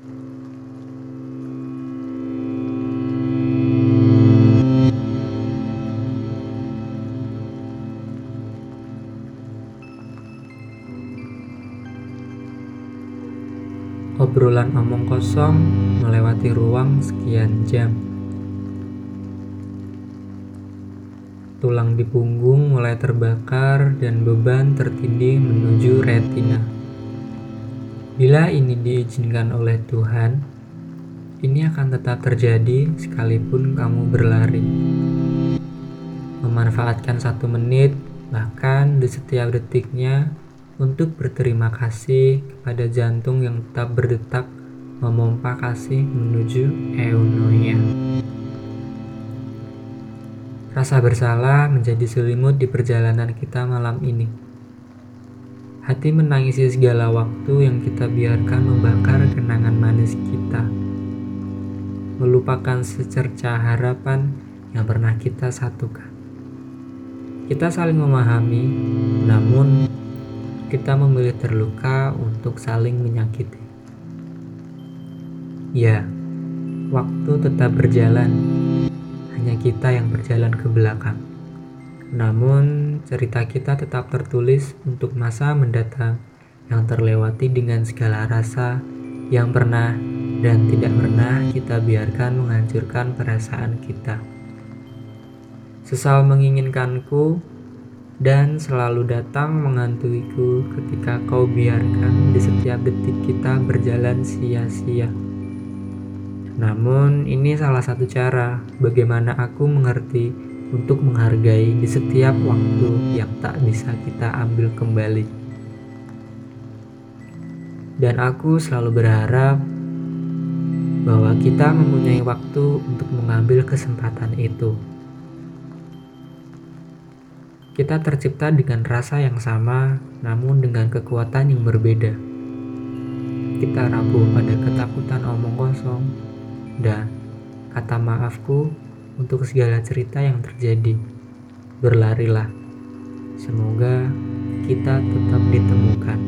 Obrolan omong kosong melewati ruang sekian jam. Tulang di punggung mulai terbakar dan beban tertindih menuju retina. Bila ini diizinkan oleh Tuhan, ini akan tetap terjadi sekalipun kamu berlari. Memanfaatkan satu menit, bahkan di setiap detiknya, untuk berterima kasih kepada jantung yang tetap berdetak memompa kasih menuju eunoia. Rasa bersalah menjadi selimut di perjalanan kita malam ini. Hati menangisi segala waktu yang kita biarkan membakar kenangan manis kita. Melupakan secerca harapan yang pernah kita satukan. Kita saling memahami, namun kita memilih terluka untuk saling menyakiti. Ya, waktu tetap berjalan, hanya kita yang berjalan ke belakang. Namun, cerita kita tetap tertulis untuk masa mendatang yang terlewati dengan segala rasa yang pernah dan tidak pernah kita biarkan menghancurkan perasaan kita. Sesal menginginkanku dan selalu datang mengantuiku ketika kau biarkan di setiap detik kita berjalan sia-sia. Namun, ini salah satu cara bagaimana aku mengerti untuk menghargai di setiap waktu yang tak bisa kita ambil kembali. Dan aku selalu berharap bahwa kita mempunyai waktu untuk mengambil kesempatan itu. Kita tercipta dengan rasa yang sama, namun dengan kekuatan yang berbeda. Kita rapuh pada ketakutan omong kosong dan kata maafku untuk segala cerita yang terjadi. Berlarilah. Semoga kita tetap ditemukan.